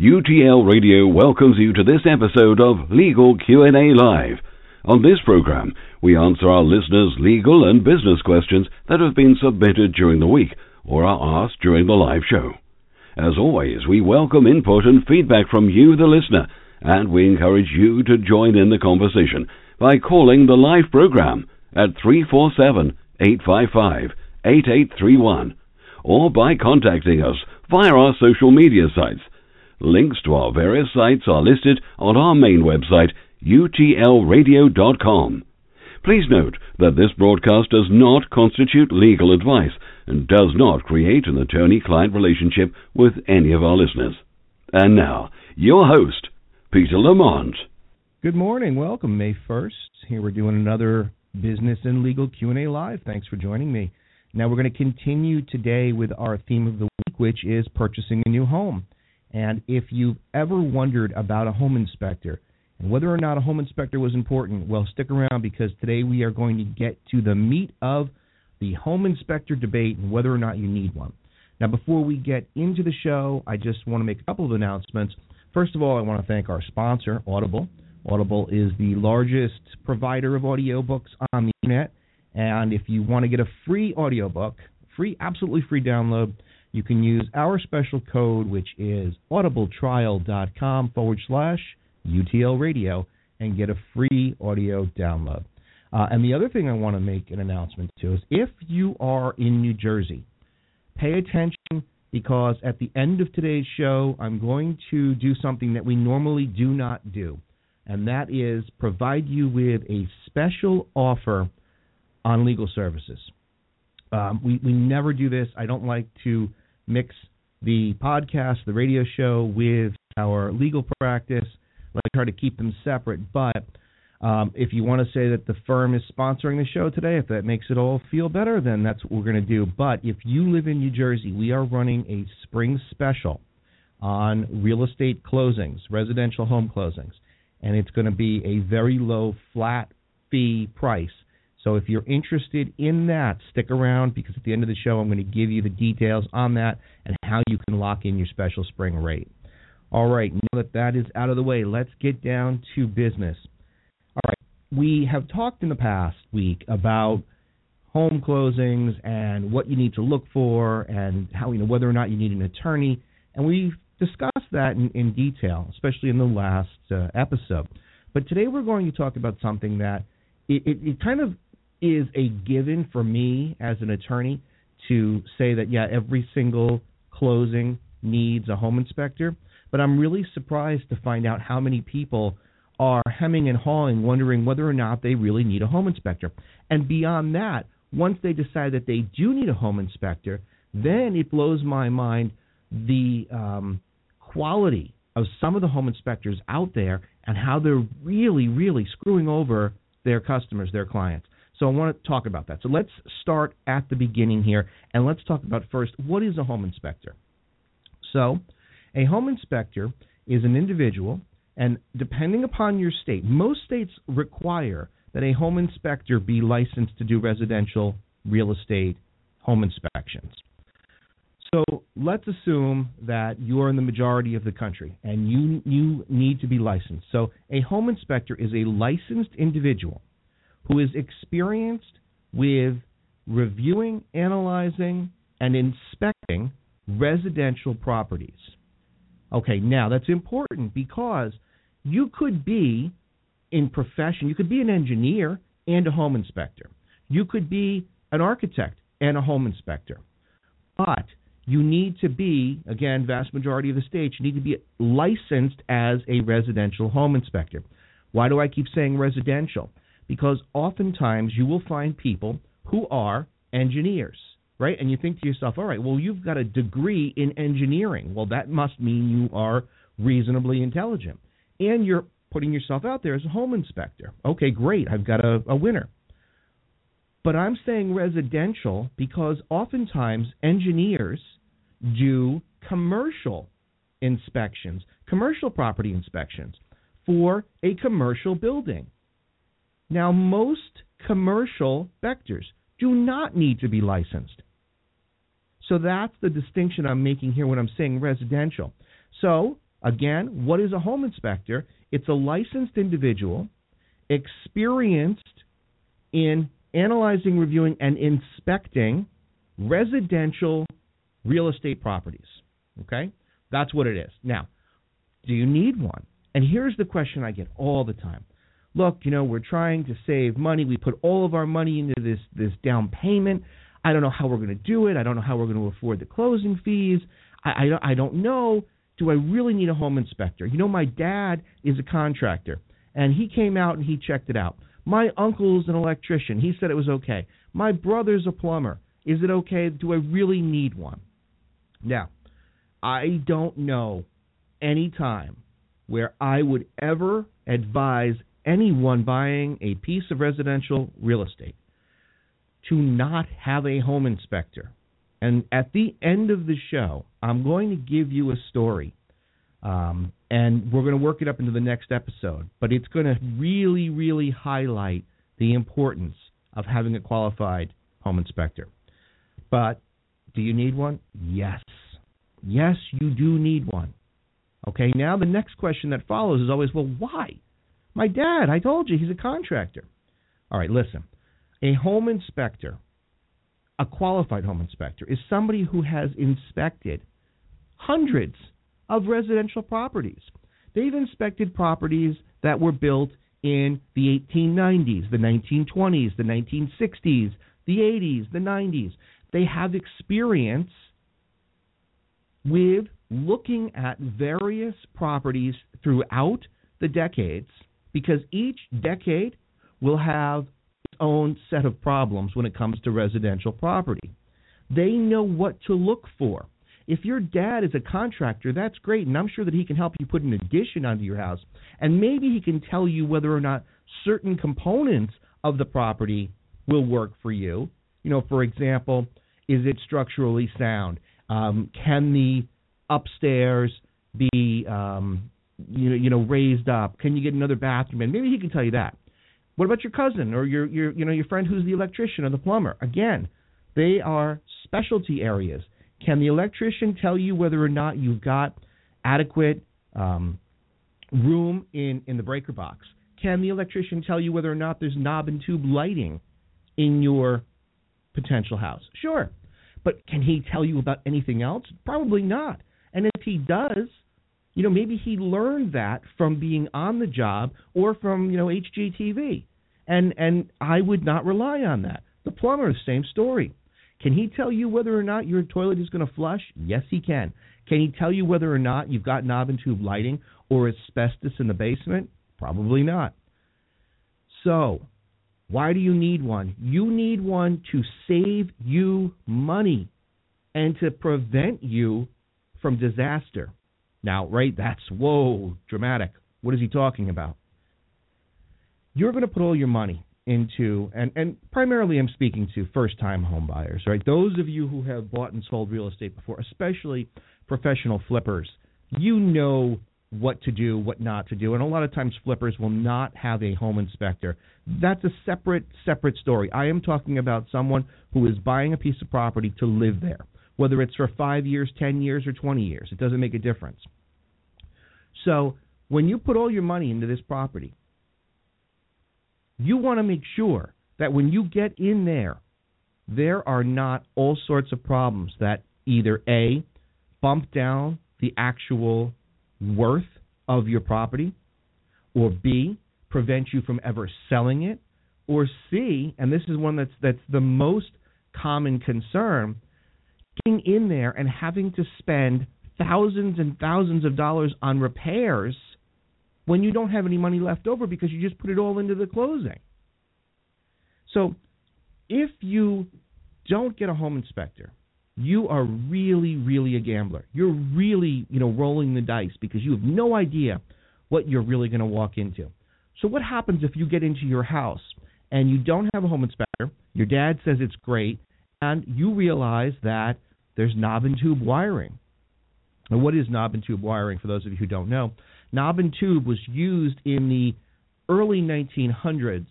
UTL Radio welcomes you to this episode of Legal Q&A Live. On this program, we answer our listeners' legal and business questions that have been submitted during the week or are asked during the live show. As always, we welcome input and feedback from you, the listener, and we encourage you to join in the conversation by calling the live program at 347 855 8831 or by contacting us via our social media sites. Links to our various sites are listed on our main website, utlradio.com. Please note that this broadcast does not constitute legal advice and does not create an attorney client relationship with any of our listeners. And now, your host, Peter Lamont. Good morning. Welcome, May 1st. Here we're doing another business and legal Q&A live. Thanks for joining me. Now we're going to continue today with our theme of the week, which is purchasing a new home. And if you've ever wondered about a home inspector and whether or not a home inspector was important, well, stick around because today we are going to get to the meat of the home inspector debate and whether or not you need one. Now, before we get into the show, I just want to make a couple of announcements. First of all, I want to thank our sponsor, Audible. Audible is the largest provider of audiobooks on the internet and if you want to get a free audiobook, free, absolutely free download, you can use our special code, which is audibletrial.com forward slash UTL radio, and get a free audio download. Uh, and the other thing I want to make an announcement to is if you are in New Jersey, pay attention because at the end of today's show, I'm going to do something that we normally do not do, and that is provide you with a special offer on legal services. Um, we we never do this. I don't like to mix the podcast, the radio show, with our legal practice. I try to keep them separate. But um, if you want to say that the firm is sponsoring the show today, if that makes it all feel better, then that's what we're going to do. But if you live in New Jersey, we are running a spring special on real estate closings, residential home closings, and it's going to be a very low flat fee price so if you're interested in that, stick around because at the end of the show, I'm going to give you the details on that and how you can lock in your special spring rate. All right, now that that is out of the way, let's get down to business. All right, we have talked in the past week about home closings and what you need to look for and how you know whether or not you need an attorney, and we've discussed that in, in detail, especially in the last uh, episode. But today we're going to talk about something that it, it, it kind of is a given for me as an attorney to say that yeah, every single closing needs a home inspector, but I'm really surprised to find out how many people are hemming and hawing wondering whether or not they really need a home inspector. And beyond that, once they decide that they do need a home inspector, then it blows my mind the um, quality of some of the home inspectors out there and how they're really, really screwing over their customers, their clients. So I want to talk about that. So let's start at the beginning here, and let's talk about first what is a home inspector. So, a home inspector is an individual, and depending upon your state, most states require that a home inspector be licensed to do residential real estate home inspections. So let's assume that you are in the majority of the country and you you need to be licensed. So a home inspector is a licensed individual who is experienced with reviewing, analyzing, and inspecting residential properties. Okay, now that's important because you could be in profession, you could be an engineer and a home inspector. You could be an architect and a home inspector. But you need to be, again, vast majority of the states, you need to be licensed as a residential home inspector. Why do I keep saying residential? Because oftentimes you will find people who are engineers, right? And you think to yourself, all right, well, you've got a degree in engineering. Well, that must mean you are reasonably intelligent. And you're putting yourself out there as a home inspector. Okay, great, I've got a, a winner. But I'm saying residential because oftentimes engineers do commercial inspections, commercial property inspections for a commercial building. Now, most commercial vectors do not need to be licensed. So that's the distinction I'm making here when I'm saying residential. So Again, what is a home inspector? It's a licensed individual experienced in analyzing, reviewing, and inspecting residential real estate properties. Okay? That's what it is. Now, do you need one? And here's the question I get all the time. Look, you know, we're trying to save money. We put all of our money into this this down payment. I don't know how we're going to do it. I don't know how we're going to afford the closing fees. I, I, I don't know. Do I really need a home inspector? You know, my dad is a contractor, and he came out and he checked it out. My uncle's an electrician. He said it was okay. My brother's a plumber. Is it okay? Do I really need one? Now, I don't know any time where I would ever advise anyone buying a piece of residential real estate to not have a home inspector. And at the end of the show, I'm going to give you a story. Um, and we're going to work it up into the next episode. But it's going to really, really highlight the importance of having a qualified home inspector. But do you need one? Yes. Yes, you do need one. Okay, now the next question that follows is always, well, why? My dad, I told you, he's a contractor. All right, listen. A home inspector, a qualified home inspector, is somebody who has inspected hundreds of residential properties. They've inspected properties that were built in the 1890s, the 1920s, the 1960s, the 80s, the 90s. They have experience with looking at various properties throughout the decades because each decade will have its own set of problems when it comes to residential property. They know what to look for. If your dad is a contractor, that's great, and I'm sure that he can help you put an addition onto your house. And maybe he can tell you whether or not certain components of the property will work for you. You know, for example, is it structurally sound? Um, can the upstairs be um, you know you know raised up? Can you get another bathroom in? Maybe he can tell you that. What about your cousin or your your you know your friend who's the electrician or the plumber? Again, they are specialty areas. Can the electrician tell you whether or not you've got adequate um, room in in the breaker box? Can the electrician tell you whether or not there's knob and tube lighting in your potential house? Sure. But can he tell you about anything else? Probably not. And if he does, you know, maybe he learned that from being on the job or from, you know, HGTV. And and I would not rely on that. The plumber, same story. Can he tell you whether or not your toilet is going to flush? Yes, he can. Can he tell you whether or not you've got knob and tube lighting or asbestos in the basement? Probably not. So, why do you need one? You need one to save you money and to prevent you from disaster. Now, right, that's whoa, dramatic. What is he talking about? You're going to put all your money into, and, and primarily I'm speaking to first time home buyers, right? Those of you who have bought and sold real estate before, especially professional flippers, you know what to do, what not to do. And a lot of times flippers will not have a home inspector. That's a separate separate story. I am talking about someone who is buying a piece of property to live there whether it's for five years, 10 years, or 20 years. It doesn't make a difference. So when you put all your money into this property, you want to make sure that when you get in there, there are not all sorts of problems that either A, bump down the actual worth of your property, or B, prevent you from ever selling it, or C, and this is one that's that's the most common concern, getting in there and having to spend thousands and thousands of dollars on repairs when you don't have any money left over because you just put it all into the closing. So, if you don't get a home inspector, you are really, really a gambler. You're really, you know, rolling the dice because you have no idea what you're really going to walk into. So, what happens if you get into your house and you don't have a home inspector? Your dad says it's great, and you realize that there's knob and tube wiring. And what is knob and tube wiring for those of you who don't know? Knob and tube was used in the early 1900s,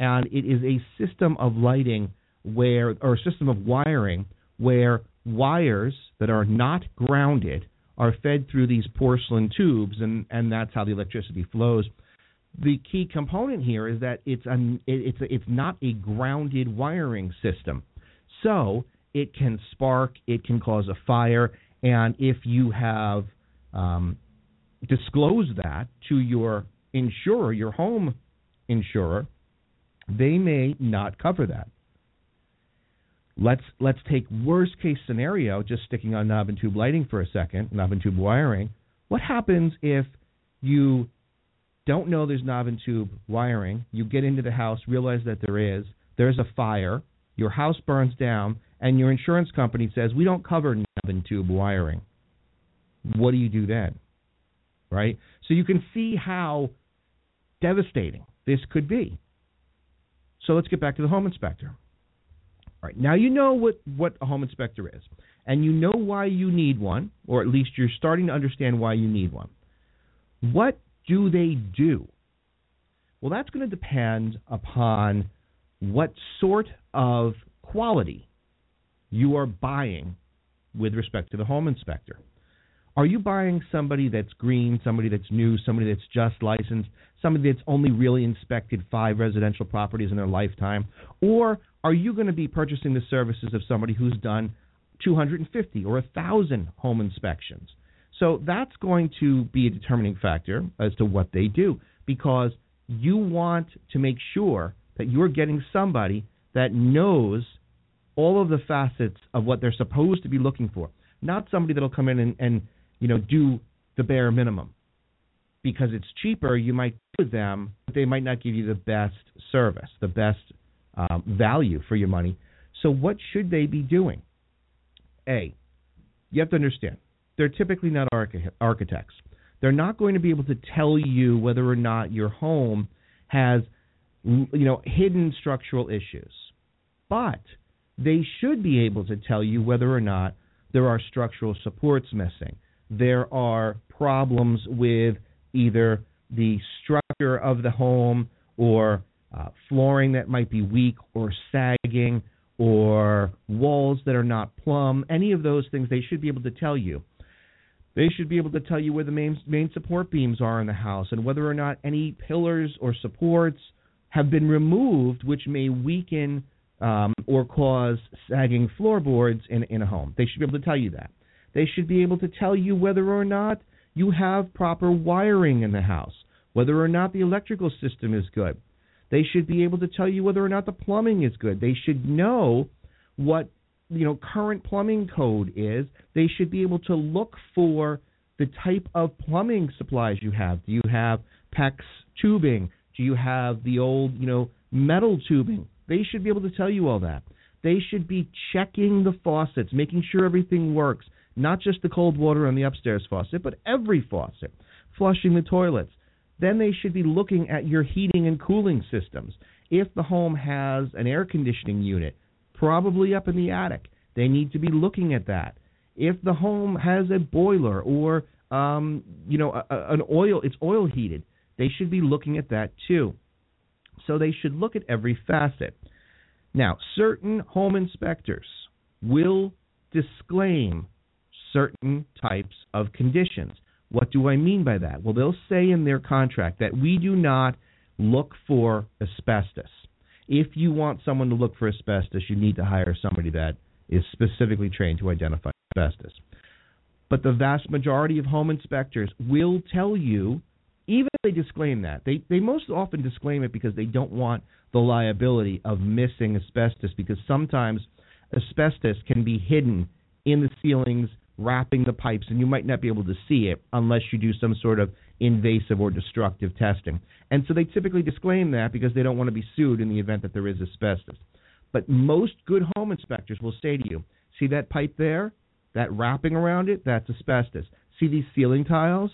and it is a system of lighting where, or a system of wiring where wires that are not grounded are fed through these porcelain tubes, and, and that's how the electricity flows. The key component here is that it's an, it's a, it's not a grounded wiring system, so it can spark, it can cause a fire, and if you have um, disclosed that to your insurer, your home insurer, they may not cover that. Let's let's take worst case scenario, just sticking on knob and tube lighting for a second, knob and tube wiring. What happens if you don't know there's knob and tube wiring, you get into the house, realize that there is, there's a fire, your house burns down, and your insurance company says, We don't cover knob and tube wiring. What do you do then? Right? So you can see how devastating this could be. So let's get back to the home inspector. All right, now you know what, what a home inspector is, and you know why you need one, or at least you're starting to understand why you need one. What do they do? Well, that's going to depend upon what sort of quality you are buying with respect to the home inspector. Are you buying somebody that's green, somebody that's new, somebody that's just licensed, somebody that's only really inspected five residential properties in their lifetime? Or are you going to be purchasing the services of somebody who's done 250 or 1,000 home inspections? So that's going to be a determining factor as to what they do because you want to make sure that you're getting somebody that knows all of the facets of what they're supposed to be looking for, not somebody that'll come in and, and you know, do the bare minimum. Because it's cheaper, you might do them, but they might not give you the best service, the best um, value for your money. So, what should they be doing? A, you have to understand, they're typically not architects. They're not going to be able to tell you whether or not your home has, you know, hidden structural issues. But they should be able to tell you whether or not there are structural supports missing there are problems with either the structure of the home or uh, flooring that might be weak or sagging or walls that are not plumb, any of those things they should be able to tell you. They should be able to tell you where the main, main support beams are in the house and whether or not any pillars or supports have been removed, which may weaken um, or cause sagging floorboards in, in a home. They should be able to tell you that. They should be able to tell you whether or not you have proper wiring in the house, whether or not the electrical system is good. They should be able to tell you whether or not the plumbing is good. They should know what you know current plumbing code is. They should be able to look for the type of plumbing supplies you have. Do you have PEX tubing? Do you have the old, you know, metal tubing? They should be able to tell you all that. They should be checking the faucets, making sure everything works, not just the cold water on the upstairs faucet, but every faucet, flushing the toilets. Then they should be looking at your heating and cooling systems. If the home has an air conditioning unit, probably up in the attic, they need to be looking at that. If the home has a boiler or um, you know a, a, an oil, it's oil heated, they should be looking at that too. So they should look at every facet. Now, certain home inspectors will disclaim certain types of conditions. What do I mean by that? Well, they'll say in their contract that we do not look for asbestos. If you want someone to look for asbestos, you need to hire somebody that is specifically trained to identify asbestos. But the vast majority of home inspectors will tell you, even if they disclaim that, they, they most often disclaim it because they don't want the liability of missing asbestos because sometimes asbestos can be hidden in the ceilings wrapping the pipes, and you might not be able to see it unless you do some sort of invasive or destructive testing. And so they typically disclaim that because they don't want to be sued in the event that there is asbestos. But most good home inspectors will say to you, see that pipe there? That wrapping around it? That's asbestos. See these ceiling tiles?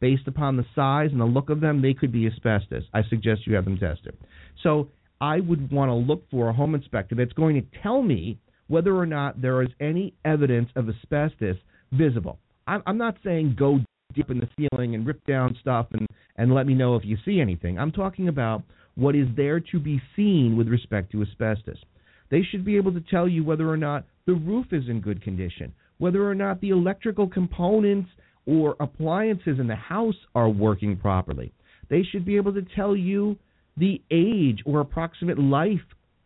Based upon the size and the look of them, they could be asbestos. I suggest you have them tested. So I would want to look for a home inspector that's going to tell me whether or not there is any evidence of asbestos visible. I'm, I'm not saying go deep in the ceiling and rip down stuff and, and let me know if you see anything. I'm talking about what is there to be seen with respect to asbestos. They should be able to tell you whether or not the roof is in good condition, whether or not the electrical components or appliances in the house are working properly. They should be able to tell you the age or approximate life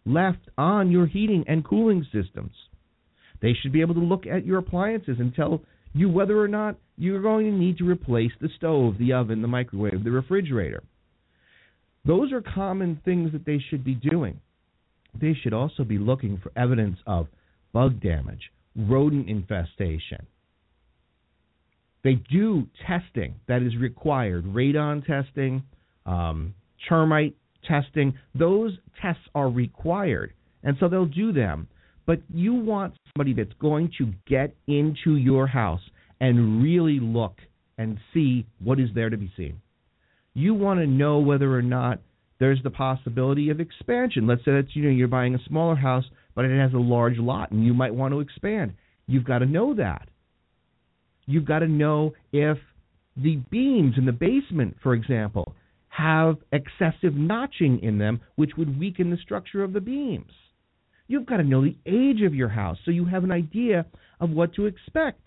left on your heating and cooling systems. They should be able to look at your appliances and tell you whether or not you're going to need to replace the stove, the oven, the microwave, the refrigerator. Those are common things that they should be doing. They should also be looking for evidence of bug damage, rodent infestation. They do testing that is required, radon testing, um, termite testing. Those tests are required, and so they'll do them. But you want somebody that's going to get into your house and really look and see what is there to be seen. You want to know whether or not there's the possibility of expansion. Let's say that you know you're buying a smaller house, but it has a large lot, and you might want to expand. You've got to know that. You've got to know if the beams in the basement, for example, have excessive notching in them, which would weaken the structure of the beams. You've got to know the age of your house so you have an idea of what to expect.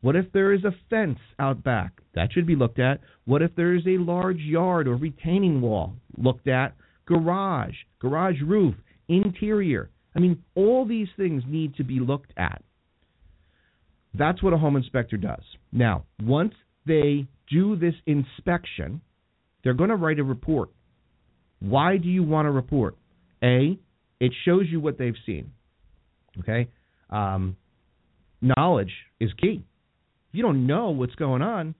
What if there is a fence out back? That should be looked at. What if there is a large yard or retaining wall? Looked at. Garage, garage roof, interior. I mean, all these things need to be looked at. That's what a home inspector does. Now, once they do this inspection, they're going to write a report. Why do you want a report? A, it shows you what they've seen. Okay? Um, knowledge is key. If you don't know what's going on,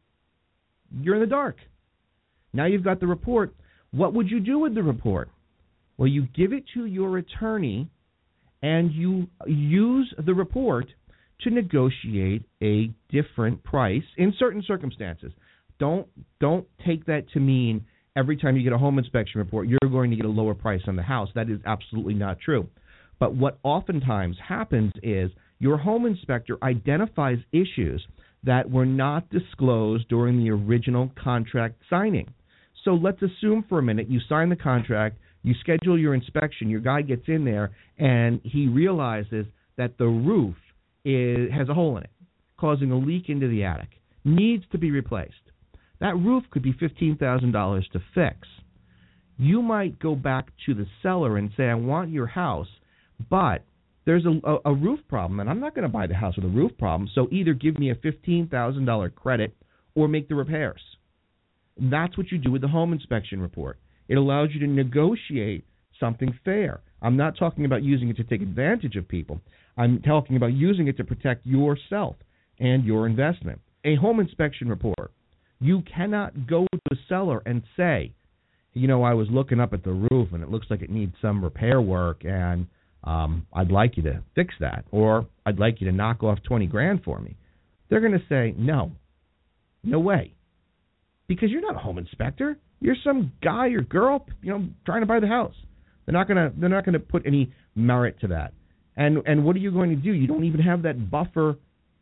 you're in the dark. Now you've got the report. What would you do with the report? Well, you give it to your attorney and you use the report to negotiate a different price in certain circumstances. Don't don't take that to mean every time you get a home inspection report you're going to get a lower price on the house. That is absolutely not true. But what oftentimes happens is your home inspector identifies issues that were not disclosed during the original contract signing. So let's assume for a minute you sign the contract, you schedule your inspection, your guy gets in there, and he realizes that the roof is, has a hole in it, causing a leak into the attic, needs to be replaced. That roof could be $15,000 to fix. You might go back to the seller and say, I want your house, but there's a, a, a roof problem, and I'm not going to buy the house with a roof problem, so either give me a $15,000 credit or make the repairs. That's what you do with the home inspection report. It allows you to negotiate something fair. I'm not talking about using it to take advantage of people. I'm talking about using it to protect yourself and your investment. A home inspection report. You cannot go to a seller and say, you know, I was looking up at the roof and it looks like it needs some repair work and um, I'd like you to fix that, or I'd like you to knock off 20 grand for me. They're going to say, no, no way. Because you're not a home inspector. You're some guy or girl, you know, trying to buy the house. They're not going to they're not going to put any merit to that. And and what are you going to do? You don't even have that buffer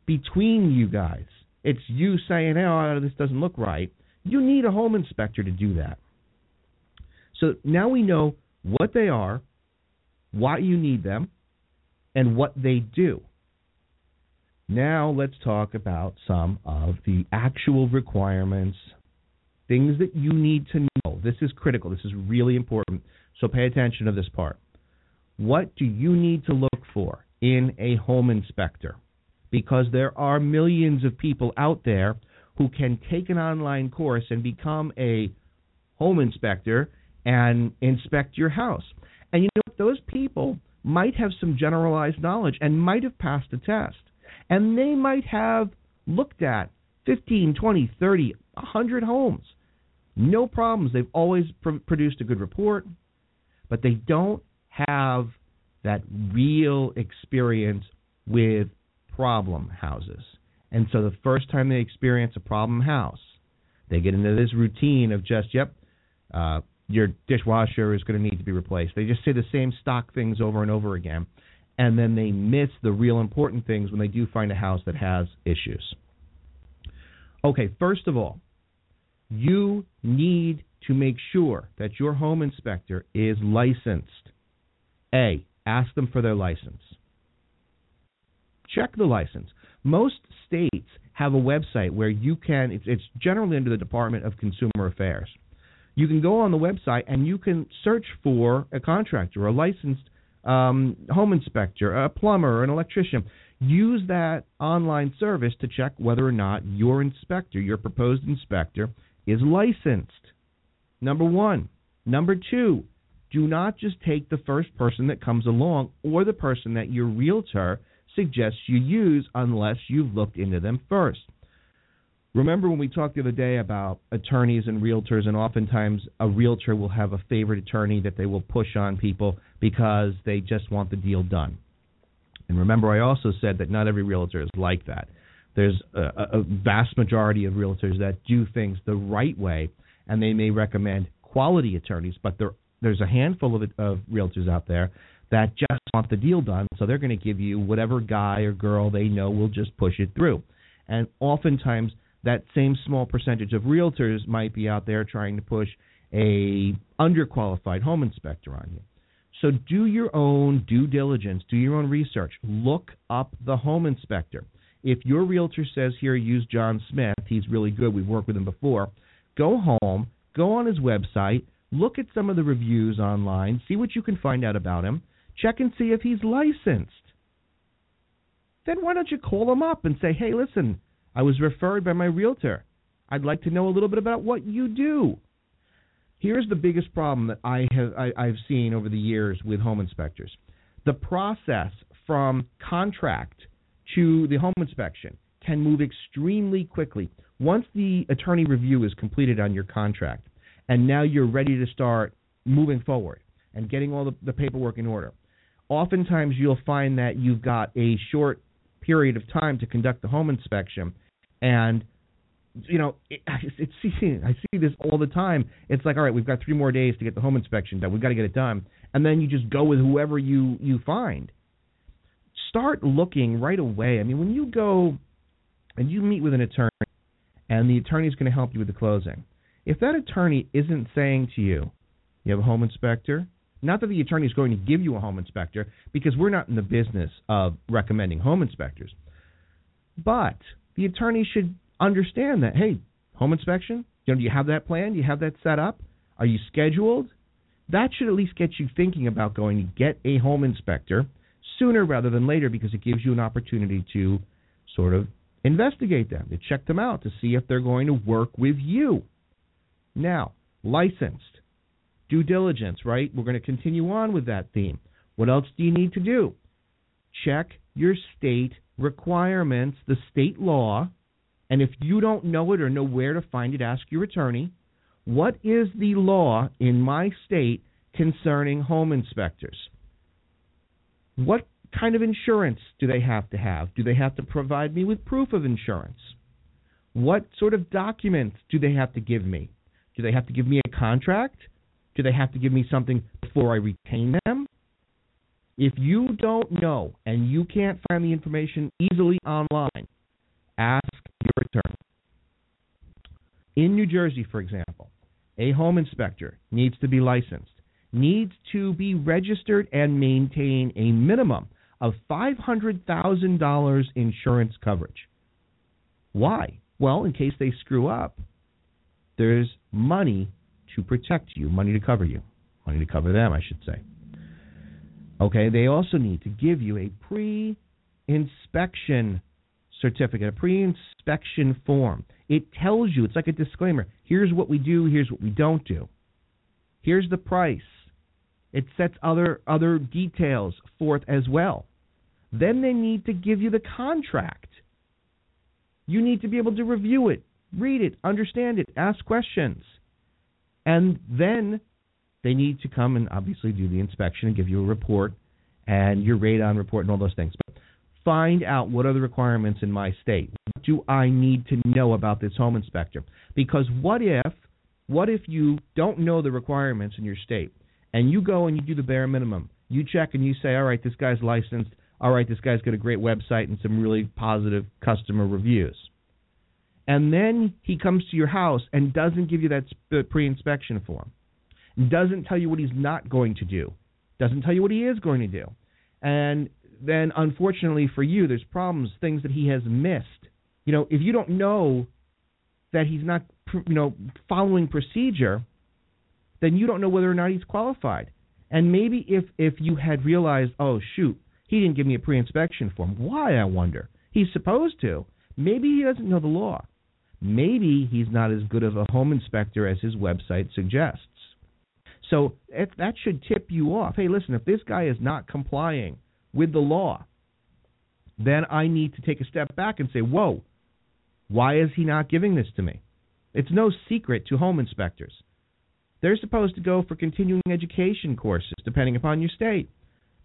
between you guys. It's you saying, "Oh, this doesn't look right." You need a home inspector to do that. So now we know what they are, why you need them, and what they do. Now let's talk about some of the actual requirements, things that you need to know. This is critical. This is really important. So pay attention to this part. What do you need to look for in a home inspector? Because there are millions of people out there who can take an online course and become a home inspector and inspect your house. And you know, what? those people might have some generalized knowledge and might have passed a test. And they might have looked at 15, 20, 30, 100 homes. No problems. They've always pr- produced a good report, but they don't have that real experience with problem houses. And so the first time they experience a problem house, they get into this routine of just, yep, uh, your dishwasher is going to need to be replaced. They just say the same stock things over and over again, and then they miss the real important things when they do find a house that has issues. Okay, first of all, you need to make sure that your home inspector is licensed. A, ask them for their license. Check the license. Most states have a website where you can, it's, it's generally under the Department of Consumer Affairs. You can go on the website and you can search for a contractor, a licensed um, home inspector, a plumber, an electrician. Use that online service to check whether or not your inspector, your proposed inspector, is licensed. Number one. Number two, do not just take the first person that comes along or the person that your realtor suggests you use unless you've looked into them first. Remember when we talked the other day about attorneys and realtors, and oftentimes a realtor will have a favorite attorney that they will push on people because they just want the deal done. And remember, I also said that not every realtor is like that. There's a, a vast majority of realtors that do things the right way, and they may recommend quality attorneys, but there, there's a handful of, of realtors out there that just want the deal done, so they're going to give you whatever guy or girl they know will just push it through. And oftentimes, that same small percentage of realtors might be out there trying to push a underqualified home inspector on you. So do your own due diligence, do your own research. Look up the home inspector. If your realtor says here use John Smith, he's really good, we've worked with him before, go home, go on his website, look at some of the reviews online, see what you can find out about him, check and see if he's licensed. Then why don't you call him up and say, "Hey, listen, I was referred by my realtor. I'd like to know a little bit about what you do." Here's the biggest problem that I have I, I've seen over the years with home inspectors. The process from contract to the home inspection can move extremely quickly. Once the attorney review is completed on your contract, and now you're ready to start moving forward and getting all the, the paperwork in order. Oftentimes, you'll find that you've got a short period of time to conduct the home inspection, and you know, it, it's, it's I see this all the time. It's like, all right, we've got three more days to get the home inspection done. We've got to get it done, and then you just go with whoever you you find. Start looking right away. I mean, when you go and you meet with an attorney, and the attorney is going to help you with the closing, if that attorney isn't saying to you, you have a home inspector, not that the attorney is going to give you a home inspector, because we're not in the business of recommending home inspectors. But the attorney should understand that, hey, home inspection, you know, do you have that plan? Do you have that set up? Are you scheduled? That should at least get you thinking about going to get a home inspector sooner rather than later because it gives you an opportunity to sort of investigate them, to check them out, to see if they're going to work with you. Now, licensed, due diligence, right? We're going to continue on with that theme. What else do you need to do? Check your state requirements, the state law, and if you don't know it or know where to find it, ask your attorney. What is the law in my state concerning home inspectors? What kind of insurance do they have to have? Do they have to provide me with proof of insurance? What sort of documents do they have to give me? Do they have to give me a contract? Do they have to give me something before I retain them? If you don't know and you can't find the information easily online, ask your attorney. In New Jersey, for example, a home inspector needs to be licensed, needs to be registered and maintain a minimum of $500,000 insurance coverage. Why? Well, in case they screw up, there's money to protect you, money to cover you, money to cover them, I should say. Okay, they also need to give you a pre inspection certificate, a pre inspection form. It tells you, it's like a disclaimer here's what we do, here's what we don't do, here's the price. It sets other other details forth as well. Then they need to give you the contract. You need to be able to review it, read it, understand it, ask questions. And then they need to come and obviously do the inspection and give you a report and your radon report and all those things. But find out what are the requirements in my state. What do I need to know about this home inspector? Because what if what if you don't know the requirements in your state and you go and you do the bare minimum? You check and you say, "All right, this guy's licensed. All right, this guy's got a great website and some really positive customer reviews." And then he comes to your house and doesn't give you that pre-inspection form, doesn't tell you what he's not going to do, doesn't tell you what he is going to do, and then unfortunately for you, there's problems, things that he has missed. You know, if you don't know that he's not, you know, following procedure, then you don't know whether or not he's qualified. And maybe if if you had realized, oh shoot, he didn't give me a pre-inspection form. Why, I wonder? He's supposed to. Maybe he doesn't know the law. Maybe he's not as good of a home inspector as his website suggests. So that should tip you off. Hey, listen, if this guy is not complying with the law, then I need to take a step back and say, whoa, why is he not giving this to me? It's no secret to home inspectors. They're supposed to go for continuing education courses, depending upon your state.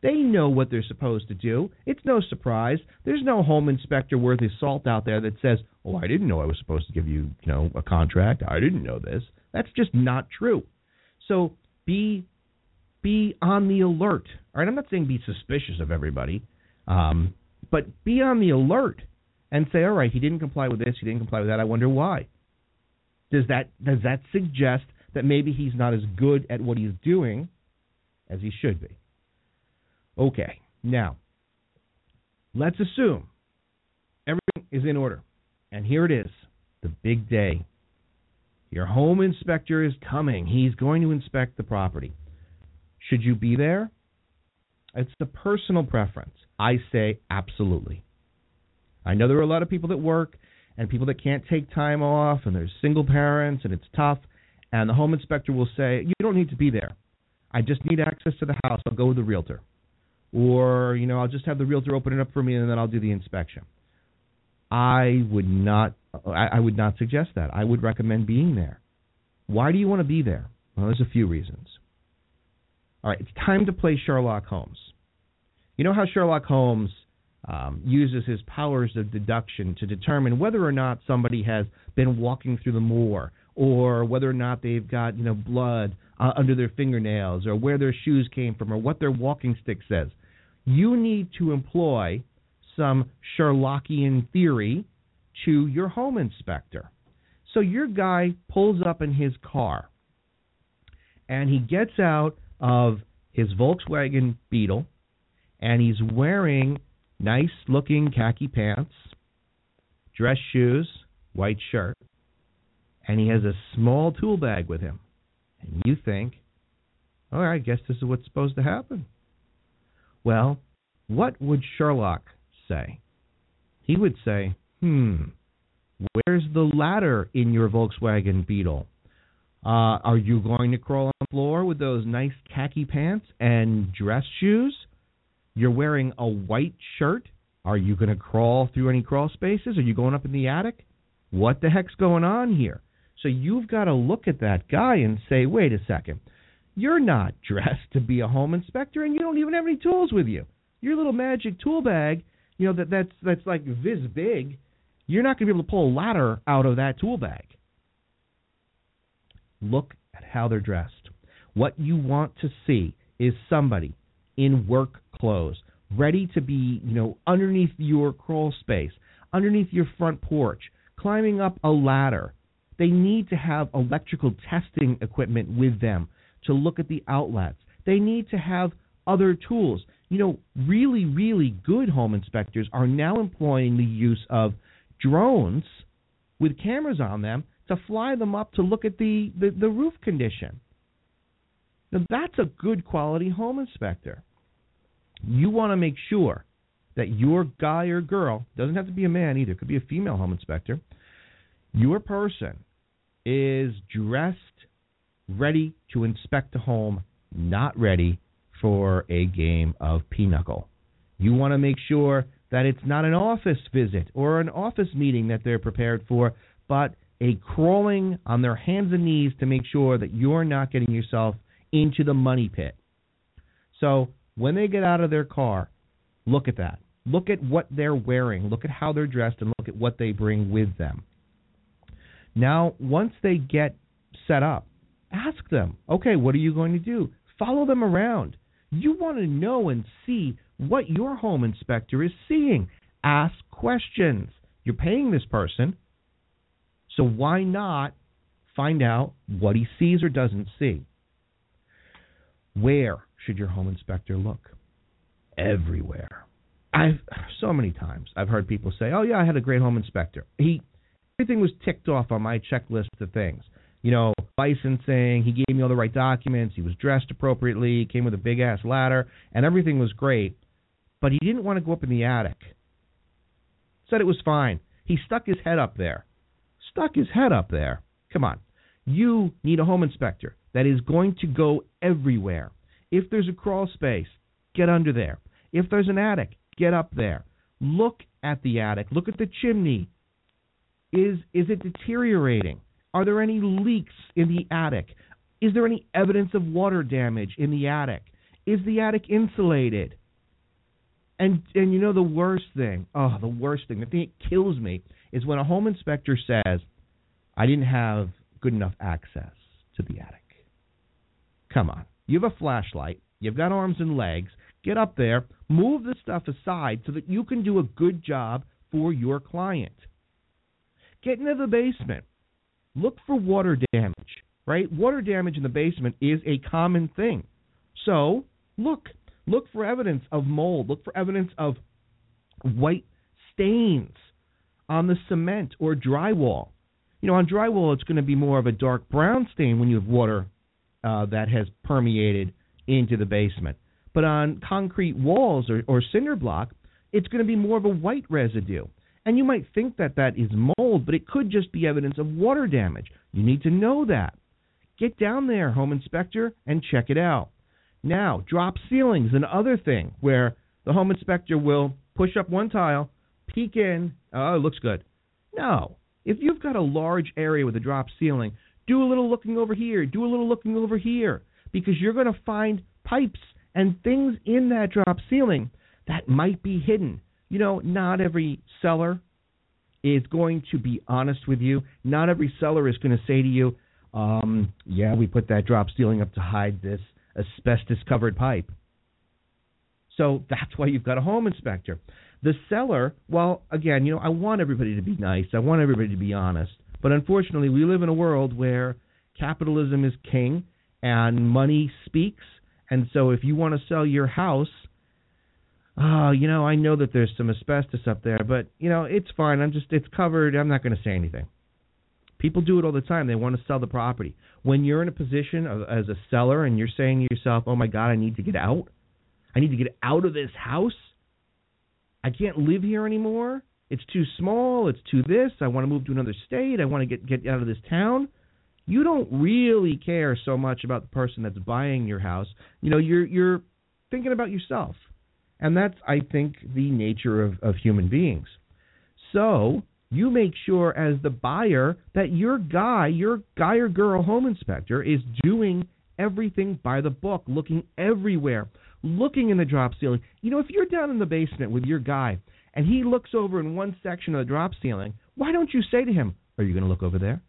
They know what they're supposed to do. It's no surprise. There's no home inspector worth his salt out there that says, "Oh, I didn't know I was supposed to give you, you know, a contract. I didn't know this." That's just not true. So be be on the alert. All right, I'm not saying be suspicious of everybody, um, but be on the alert and say, "All right, he didn't comply with this. He didn't comply with that. I wonder why." Does that does that suggest that maybe he's not as good at what he's doing as he should be? Okay, now let's assume everything is in order. And here it is the big day. Your home inspector is coming. He's going to inspect the property. Should you be there? It's a personal preference. I say absolutely. I know there are a lot of people that work and people that can't take time off, and there's single parents, and it's tough. And the home inspector will say, You don't need to be there. I just need access to the house. I'll go with the realtor or you know I'll just have the realtor open it up for me and then I'll do the inspection. I would not I, I would not suggest that. I would recommend being there. Why do you want to be there? Well, there's a few reasons. All right, it's time to play Sherlock Holmes. You know how Sherlock Holmes um, uses his powers of deduction to determine whether or not somebody has been walking through the moor, or whether or not they've got you know blood uh, under their fingernails, or where their shoes came from, or what their walking stick says you need to employ some Sherlockian theory to your home inspector. So your guy pulls up in his car and he gets out of his Volkswagen Beetle and he's wearing nice looking khaki pants, dress shoes, white shirt, and he has a small tool bag with him. And you think, all right, I guess this is what's supposed to happen. Well, what would Sherlock say? He would say, hmm, where's the ladder in your Volkswagen Beetle? Uh, are you going to crawl on the floor with those nice khaki pants and dress shoes? You're wearing a white shirt. Are you going to crawl through any crawl spaces? Are you going up in the attic? What the heck's going on here? So you've got to look at that guy and say, wait a second. You're not dressed to be a home inspector, and you don't even have any tools with you. Your little magic tool bag, you know that that's that's like this big. You're not going to be able to pull a ladder out of that tool bag. Look at how they're dressed. What you want to see is somebody in work clothes, ready to be, you know, underneath your crawl space, underneath your front porch, climbing up a ladder. They need to have electrical testing equipment with them to look at the outlets. They need to have other tools. You know, really, really good home inspectors are now employing the use of drones with cameras on them to fly them up to look at the, the, the roof condition. Now, that's a good quality home inspector. You want to make sure that your guy or girl doesn't have to be a man either, could be a female home inspector. Your person is dressed ready to inspect a home, not ready for a game of pinochle. You want to make sure that it's not an office visit or an office meeting that they're prepared for, but a crawling on their hands and knees to make sure that you're not getting yourself into the money pit. So when they get out of their car, look at that. Look at what they're wearing. Look at how they're dressed and look at what they bring with them. Now, once they get set up, ask them, okay, what are you going to do? Follow them around. You want to know and see what your home inspector is seeing. Ask questions. You're paying this person, so why not find out what he sees or doesn't see? Where should your home inspector look? Everywhere. I've so many times I've heard people say, "Oh yeah, I had a great home inspector. He everything was ticked off on my checklist of things. You know, licensing. He gave me all the right documents. He was dressed appropriately. he Came with a big ass ladder, and everything was great. But he didn't want to go up in the attic. Said it was fine. He stuck his head up there. Stuck his head up there. Come on. You need a home inspector that is going to go everywhere. If there's a crawl space, get under there. If there's an attic, get up there. Look at the attic. Look at the chimney. Is is it deteriorating? Are there any leaks in the attic? Is there any evidence of water damage in the attic? Is the attic insulated? And and you know the worst thing, oh, the worst thing, the thing that kills me is when a home inspector says, "I didn't have good enough access to the attic." Come on. You have a flashlight, you've got arms and legs, get up there, move the stuff aside so that you can do a good job for your client. Get into the basement. Look for water damage, right? Water damage in the basement is a common thing. So, look. Look for evidence of mold. Look for evidence of white stains on the cement or drywall. You know, on drywall, it's going to be more of a dark brown stain when you have water uh, that has permeated into the basement. But on concrete walls or, or cinder block, it's going to be more of a white residue. And you might think that that is mold, but it could just be evidence of water damage. You need to know that. Get down there, home inspector, and check it out. Now, drop ceilings, another thing where the home inspector will push up one tile, peek in, oh, it looks good. No. If you've got a large area with a drop ceiling, do a little looking over here, do a little looking over here, because you're going to find pipes and things in that drop ceiling that might be hidden you know, not every seller is going to be honest with you. Not every seller is going to say to you, um, yeah, we put that drop ceiling up to hide this asbestos covered pipe. So that's why you've got a home inspector. The seller, well, again, you know, I want everybody to be nice. I want everybody to be honest. But unfortunately, we live in a world where capitalism is king and money speaks. And so if you want to sell your house oh, you know, I know that there's some asbestos up there, but you know, it's fine. I'm just it's covered. I'm not going to say anything. People do it all the time. They want to sell the property. When you're in a position of, as a seller and you're saying to yourself, "Oh my God, I need to get out. I need to get out of this house. I can't live here anymore. It's too small. It's too this. I want to move to another state. I want to get get out of this town." You don't really care so much about the person that's buying your house. You know, you're you're thinking about yourself and that's, I think, the nature of, of human beings. So you make sure as the buyer that your guy, your guy or girl home inspector is doing everything by the book, looking everywhere, looking in the drop ceiling. You know, if you're down in the basement with your guy and he looks over in one section of the drop ceiling, why don't you say to him, Are you going to look over there?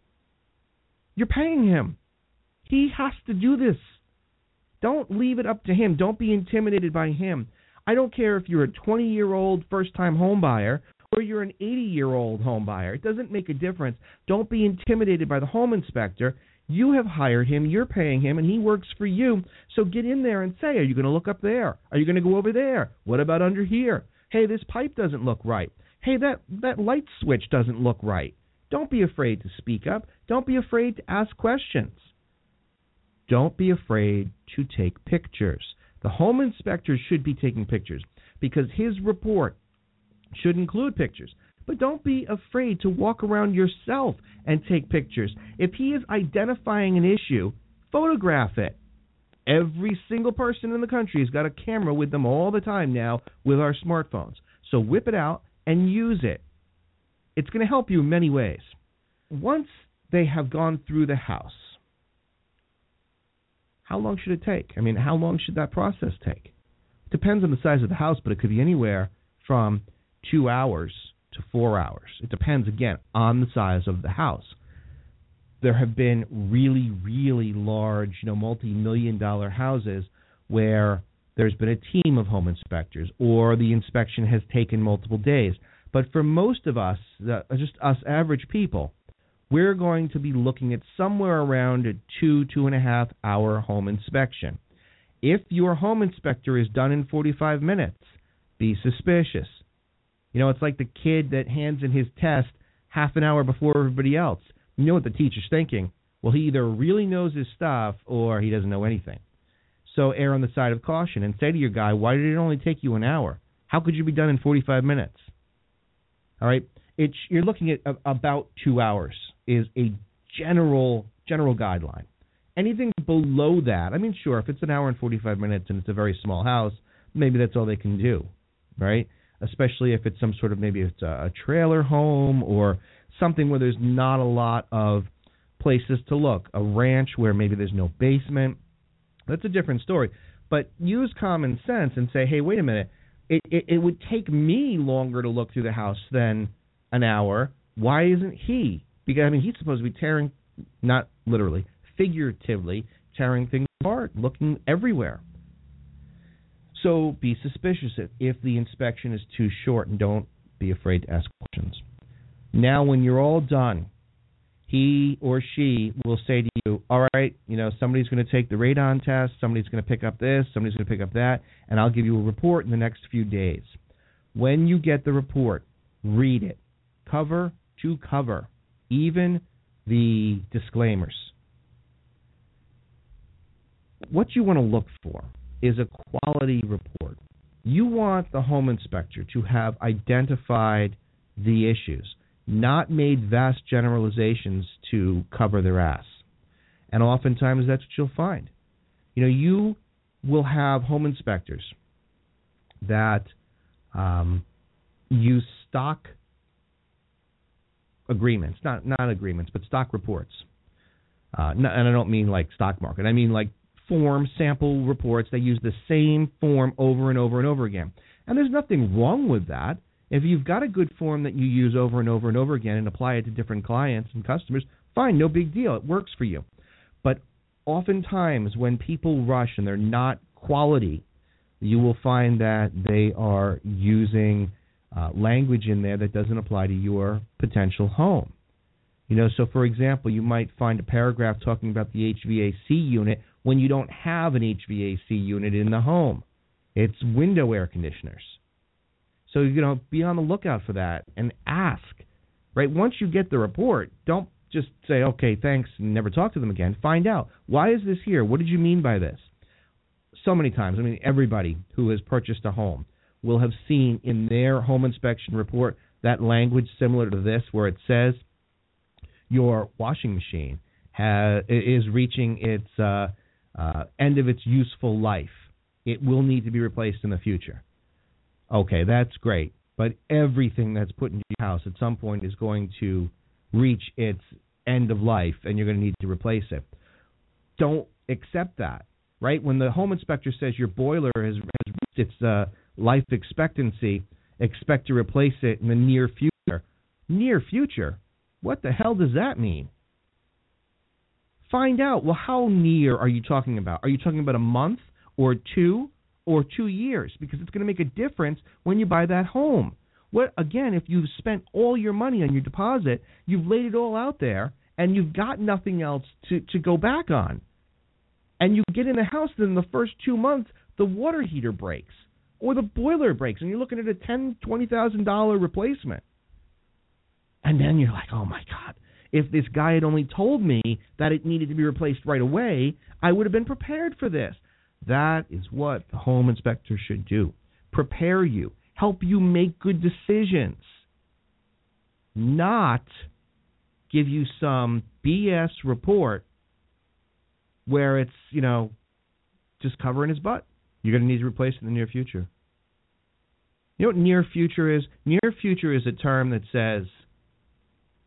You're paying him. He has to do this. Don't leave it up to him. Don't be intimidated by him. I don't care if you're a 20 year old first time home buyer or you're an 80 year old home buyer. It doesn't make a difference. Don't be intimidated by the home inspector. You have hired him, you're paying him, and he works for you. So get in there and say, Are you going to look up there? Are you going to go over there? What about under here? Hey, this pipe doesn't look right. Hey, that, that light switch doesn't look right. Don't be afraid to speak up. Don't be afraid to ask questions. Don't be afraid to take pictures. The home inspector should be taking pictures because his report should include pictures. But don't be afraid to walk around yourself and take pictures. If he is identifying an issue, photograph it. Every single person in the country has got a camera with them all the time now with our smartphones. So whip it out and use it. It's going to help you in many ways. Once they have gone through the house, how long should it take? I mean, how long should that process take? It depends on the size of the house, but it could be anywhere from two hours to four hours. It depends, again, on the size of the house. There have been really, really large, you know, multi-million dollar houses where there's been a team of home inspectors or the inspection has taken multiple days. But for most of us, just us average people, we're going to be looking at somewhere around a two, two and a half hour home inspection. If your home inspector is done in 45 minutes, Be suspicious. You know, it's like the kid that hands in his test half an hour before everybody else. You know what the teacher's thinking? Well, he either really knows his stuff or he doesn't know anything. So err on the side of caution and say to your guy, why did it only take you an hour? How could you be done in 45 minutes? All right, it's you're looking at about two hours is a general general guideline. Anything below that, I mean, sure, if it's an hour and 45 minutes and it's a very small house, maybe that's all they can do, right? Especially if it's some sort of maybe it's a trailer home or something where there's not a lot of places to look, a ranch where maybe there's no basement. That's a different story. But use common sense and say, hey, wait a minute. It, it, it would take me longer to look through the house than an hour. Why isn't he? Because I mean, he's supposed to be tearing, not literally, figuratively tearing things apart, looking everywhere. So be suspicious if, if the inspection is too short, and don't be afraid to ask questions. Now, when you're all done, he or she will say to you, "All right, you know, somebody's going to take the radon test, somebody's going to pick up this, somebody's going to pick up that, and I'll give you a report in the next few days." When you get the report, read it, cover to cover, even the disclaimers. What you want to look for is a quality report. You want the home inspector to have identified the issues not made vast generalizations to cover their ass. And oftentimes that's what you'll find. You know, you will have home inspectors that um, use stock agreements, not not agreements, but stock reports. Uh, and I don't mean like stock market. I mean like form sample reports. They use the same form over and over and over again. And there's nothing wrong with that. If you've got a good form that you use over and over and over again and apply it to different clients and customers, fine, no big deal. It works for you. But oftentimes when people rush and they're not quality, you will find that they are using uh, language in there that doesn't apply to your potential home. You know, so for example, you might find a paragraph talking about the HVAC unit when you don't have an HVAC unit in the home. It's window air conditioners. So you know, be on the lookout for that and ask. Right? Once you get the report, don't just say, "Okay, thanks," and never talk to them again. Find out why is this here? What did you mean by this? So many times, I mean, everybody who has purchased a home will have seen in their home inspection report that language similar to this, where it says your washing machine has, is reaching its uh, uh, end of its useful life. It will need to be replaced in the future. Okay, that's great. But everything that's put into your house at some point is going to reach its end of life and you're going to need to replace it. Don't accept that, right? When the home inspector says your boiler has, has reached its uh, life expectancy, expect to replace it in the near future. Near future? What the hell does that mean? Find out. Well, how near are you talking about? Are you talking about a month or two or two years because it's going to make a difference when you buy that home. What again, if you've spent all your money on your deposit, you've laid it all out there, and you've got nothing else to to go back on, and you get in the house, then the first two months the water heater breaks or the boiler breaks, and you're looking at a ten twenty thousand dollar replacement, and then you're like, oh my god. If this guy had only told me that it needed to be replaced right away, I would have been prepared for this. That is what the home inspector should do. Prepare you, help you make good decisions, not give you some BS report where it's, you know, just covering his butt. You're going to need to replace in the near future. You know what near future is? Near future is a term that says,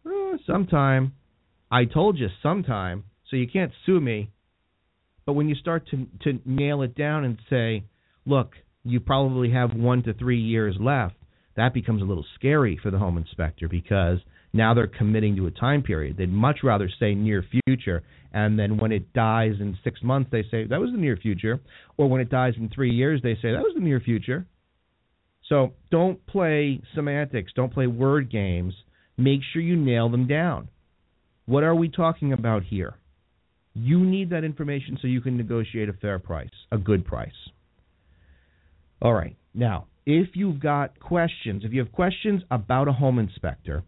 oh, sometime. I told you sometime, so you can't sue me but when you start to to nail it down and say, look, you probably have one to three years left, that becomes a little scary for the home inspector because now they're committing to a time period. They'd much rather say near future, and then when it dies in six months, they say that was the near future, or when it dies in three years, they say that was the near future. So don't play semantics, don't play word games. Make sure you nail them down. What are we talking about here? You need that information so you can negotiate a fair price, a good price. All right. Now, if you've got questions, if you have questions about a home inspector,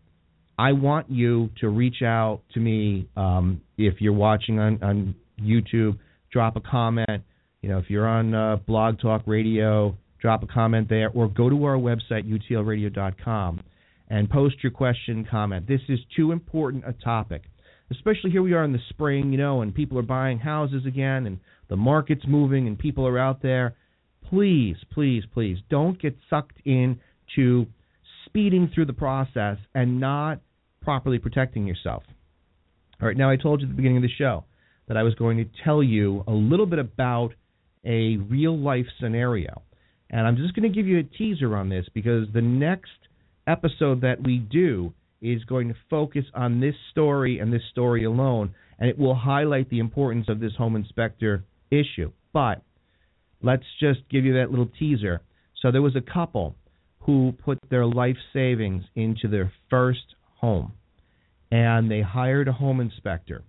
I want you to reach out to me. Um, if you're watching on, on YouTube, drop a comment. You know, if you're on uh, Blog Talk Radio, drop a comment there, or go to our website utlradio.com and post your question, comment. This is too important a topic, especially here we are in the spring, you know, and people are buying houses again, and the market's moving, and people are out there. Please, please, please, don't get sucked into speeding through the process and not properly protecting yourself. All right, now I told you at the beginning of the show that I was going to tell you a little bit about a real life scenario. And I'm just going to give you a teaser on this because the next episode that we do is going to focus on this story and this story alone, and it will highlight the importance of this home inspector issue. But let's just give you that little teaser. So there was a couple who put their life savings into their first home, and they hired a home inspector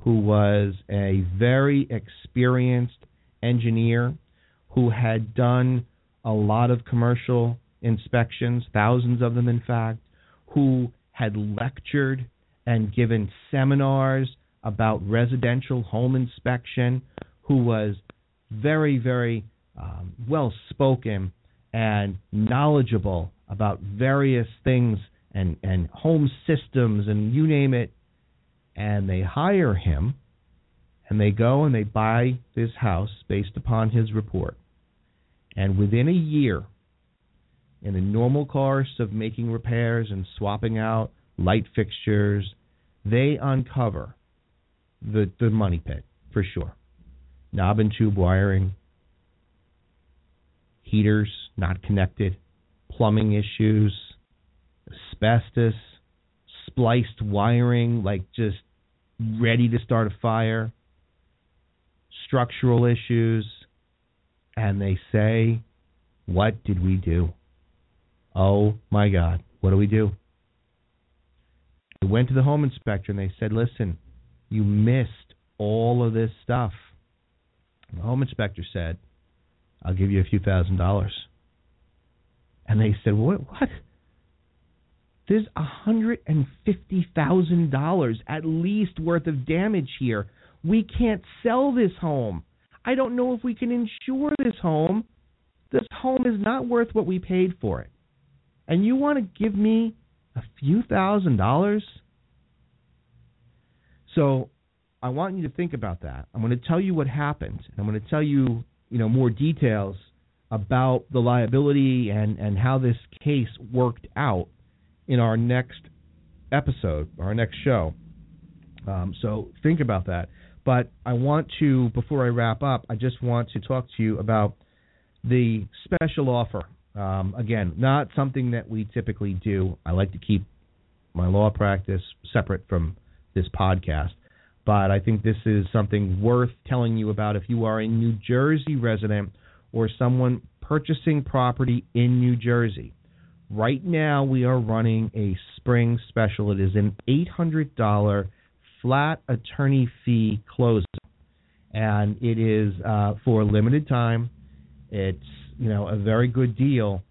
who was a very experienced engineer who had done a lot of commercial inspections, thousands of them, in fact, who had lectured and given seminars about residential home inspection, who was very, very um, well spoken and knowledgeable about various things and, and home systems and you name it. And they hire him and they go and they buy this house based upon his report. And within a year, in the normal course of making repairs and swapping out light fixtures, they uncover the the money pit for sure. Knob and tube wiring, heaters not connected, plumbing issues, asbestos, spliced wiring like just ready to start a fire, structural issues, and they say, What did we do? Oh my God, what do we do? They went to the home inspector and they said, Listen, you missed all of this stuff. And the home inspector said, I'll give you a few thousand dollars. And they said, What? what? There's a hundred and fifty thousand dollars at least worth of damage here. We can't sell this home. I don't know if we can insure this home. This home is not worth what we paid for it. And you want to give me a few thousand dollars? So I want you to think about that. I'm going to tell you what happened. I'm going to tell you, you know, more details about the liability and, and how this case worked out in our next episode, our next show. Um, so think about that. But I want to, before I wrap up, I just want to talk to you about the special offer. Um, again, not something that we typically do. I like to keep my law practice separate from this podcast. But I think this is something worth telling you about if you are a New Jersey resident or someone purchasing property in New Jersey. Right now, we are running a spring special. It is an $800 flat attorney fee closing, and it is uh, for a limited time. It's you know a very good deal.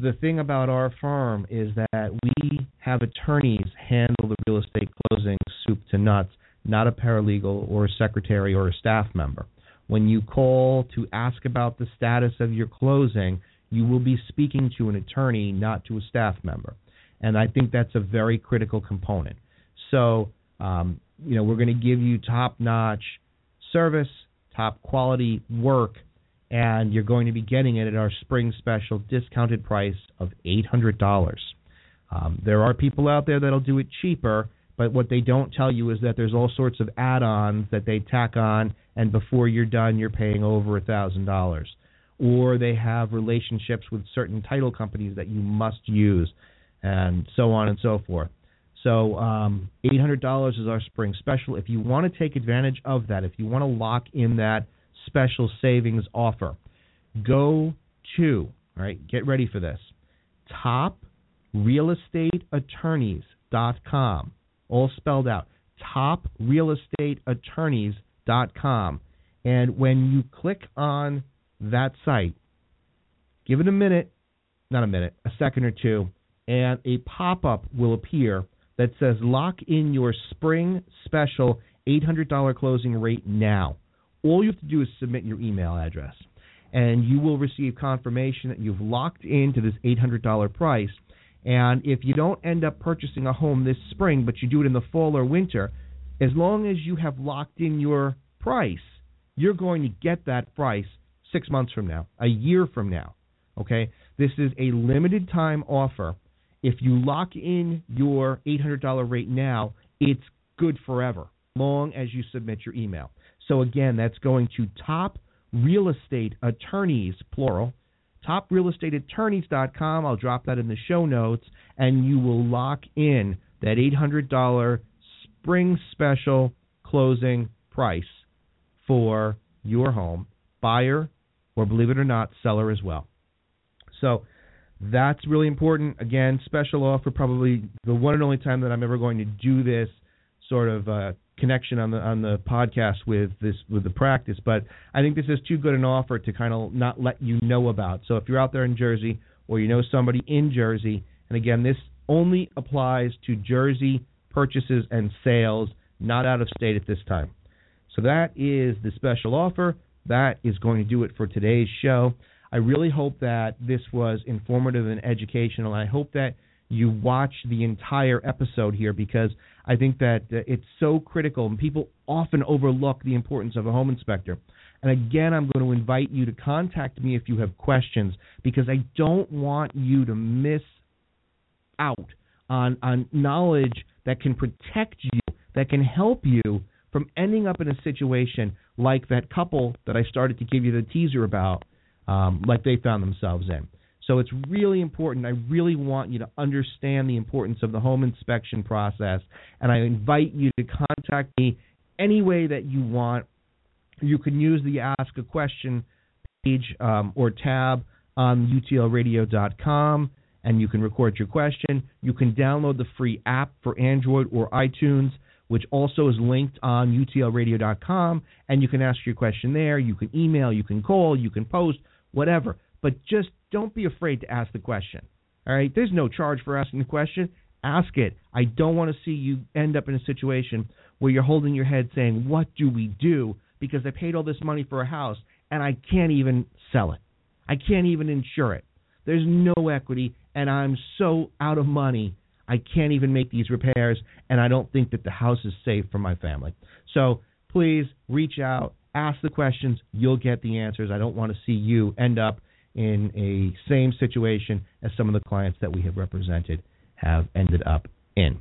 The thing about our firm is that we have attorneys handle the real estate closing soup to nuts, not a paralegal or a secretary or a staff member. When you call to ask about the status of your closing, you will be speaking to an attorney, not to a staff member. And I think that's a very critical component. So um, you know, we're going to give you top notch service, top quality work, and you're going to be getting it at our spring special discounted price of $800. Um, there are people out there that'll do it cheaper, but what they don't tell you is that there's all sorts of add ons that they tack on, and before you're done, you're paying over $1,000. Or they have relationships with certain title companies that you must use, and so on and so forth. So um, $800 is our spring special. If you want to take advantage of that, if you want to lock in that special savings offer, go to, all right, get ready for this, toprealestateattorneys.com, all spelled out, toprealestateattorneys.com. And when you click on that site, Give it a minute, not a minute, a second or two, and a pop up will appear that says lock in your spring special $800 closing rate now. All you have to do is submit your email address, and you will receive confirmation that you've locked into this $800 price. And if you don't end up purchasing a home this spring, but you do it in the fall or winter, as long as you have locked in your price, you're going to get that price six months from now, a year from now. Okay? This is a limited time offer. If you lock in your $800 rate now, it's good forever, long as you submit your email. So again, that's going to top real estate attorneys, plural, toprealestateattorneys.com. I'll drop that in the show notes, and you will lock in that $800 spring special closing price for your home, buyer, or believe it or not, seller as well. So that's really important. Again, special offer, probably the one and only time that I'm ever going to do this sort of uh, connection on the on the podcast with this with the practice. But I think this is too good an offer to kind of not let you know about. So if you're out there in Jersey or you know somebody in Jersey, and again, this only applies to Jersey purchases and sales, not out of state at this time. So that is the special offer. That is going to do it for today's show. I really hope that this was informative and educational. I hope that you watch the entire episode here because I think that uh, it's so critical and people often overlook the importance of a home inspector. And again, I'm going to invite you to contact me if you have questions because I don't want you to miss out on on knowledge that can protect you, that can help you from ending up in a situation like that couple that I started to give you the teaser about, um, like they found themselves in. So it's really important. I really want you to understand the importance of the home inspection process, and I invite you to contact me any way that you want. You can use the Ask a Question page um, or tab on utlradio.com, and you can record your question. You can download the free app for Android or iTunes which also is linked on utlradio.com, and you can ask your question there. You can email, you can call, you can post, whatever. But just don't be afraid to ask the question. All right? There's no charge for asking the question. Ask it. I don't want to see you end up in a situation where you're holding your head saying, What do we do? Because I paid all this money for a house and I can't even sell it. I can't even insure it. There's no equity, and I'm so out of money I can't even make these repairs, and I don't think that the house is safe for my family. So please reach out, ask the questions. You'll get the answers. I don't want to see you end up in a same situation as some of the clients that we have represented have ended up in.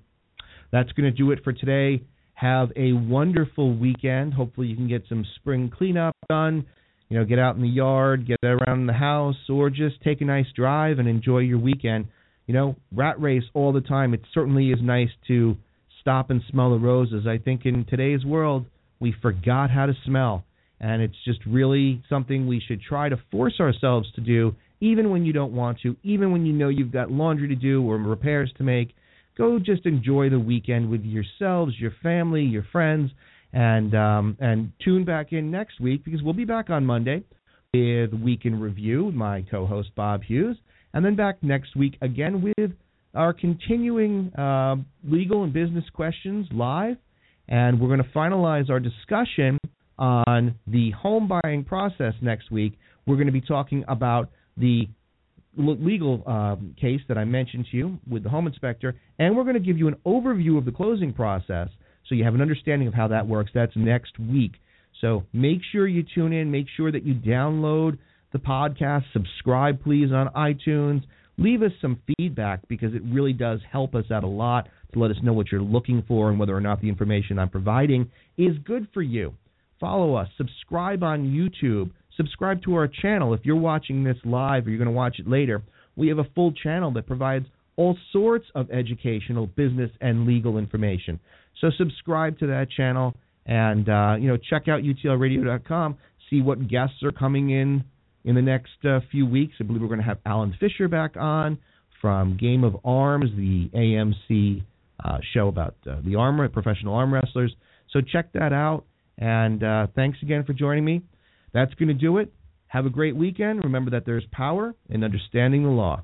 That's going to do it for today. Have a wonderful weekend. Hopefully, you can get some spring cleanup done. You know, get out in the yard, get around the house, or just take a nice drive and enjoy your weekend you know, rat race all the time. It certainly is nice to stop and smell the roses. I think in today's world, we forgot how to smell. And it's just really something we should try to force ourselves to do, even when you don't want to, even when you know you've got laundry to do or repairs to make. Go just enjoy the weekend with yourselves, your family, your friends, and um, and tune back in next week because we'll be back on Monday with Week in Review. With my co-host Bob Hughes and then back next week again with our continuing uh, legal and business questions live. And we're going to finalize our discussion on the home buying process next week. We're going to be talking about the legal um, case that I mentioned to you with the home inspector, and we're going to give you an overview of the closing process so you have an understanding of how that works. That's next week. So make sure you tune in. Make sure that you download the podcast. Subscribe, please, on iTunes. Leave us some feedback because it really does help us out a lot to let us know what you're looking for and whether or not the information I'm providing is good for you. Follow us. Subscribe on YouTube. Subscribe to our channel. If you're watching this live or you're going to watch it later, we have a full channel that provides all sorts of educational, business, and legal information. So subscribe to that channel and uh, you know check out utlradio.com. See what guests are coming in in the next uh, few weeks. I believe we're going to have Alan Fisher back on from Game of Arms, the AMC uh, show about uh, the arm professional arm wrestlers. So check that out. And uh, thanks again for joining me. That's going to do it. Have a great weekend. Remember that there's power in understanding the law.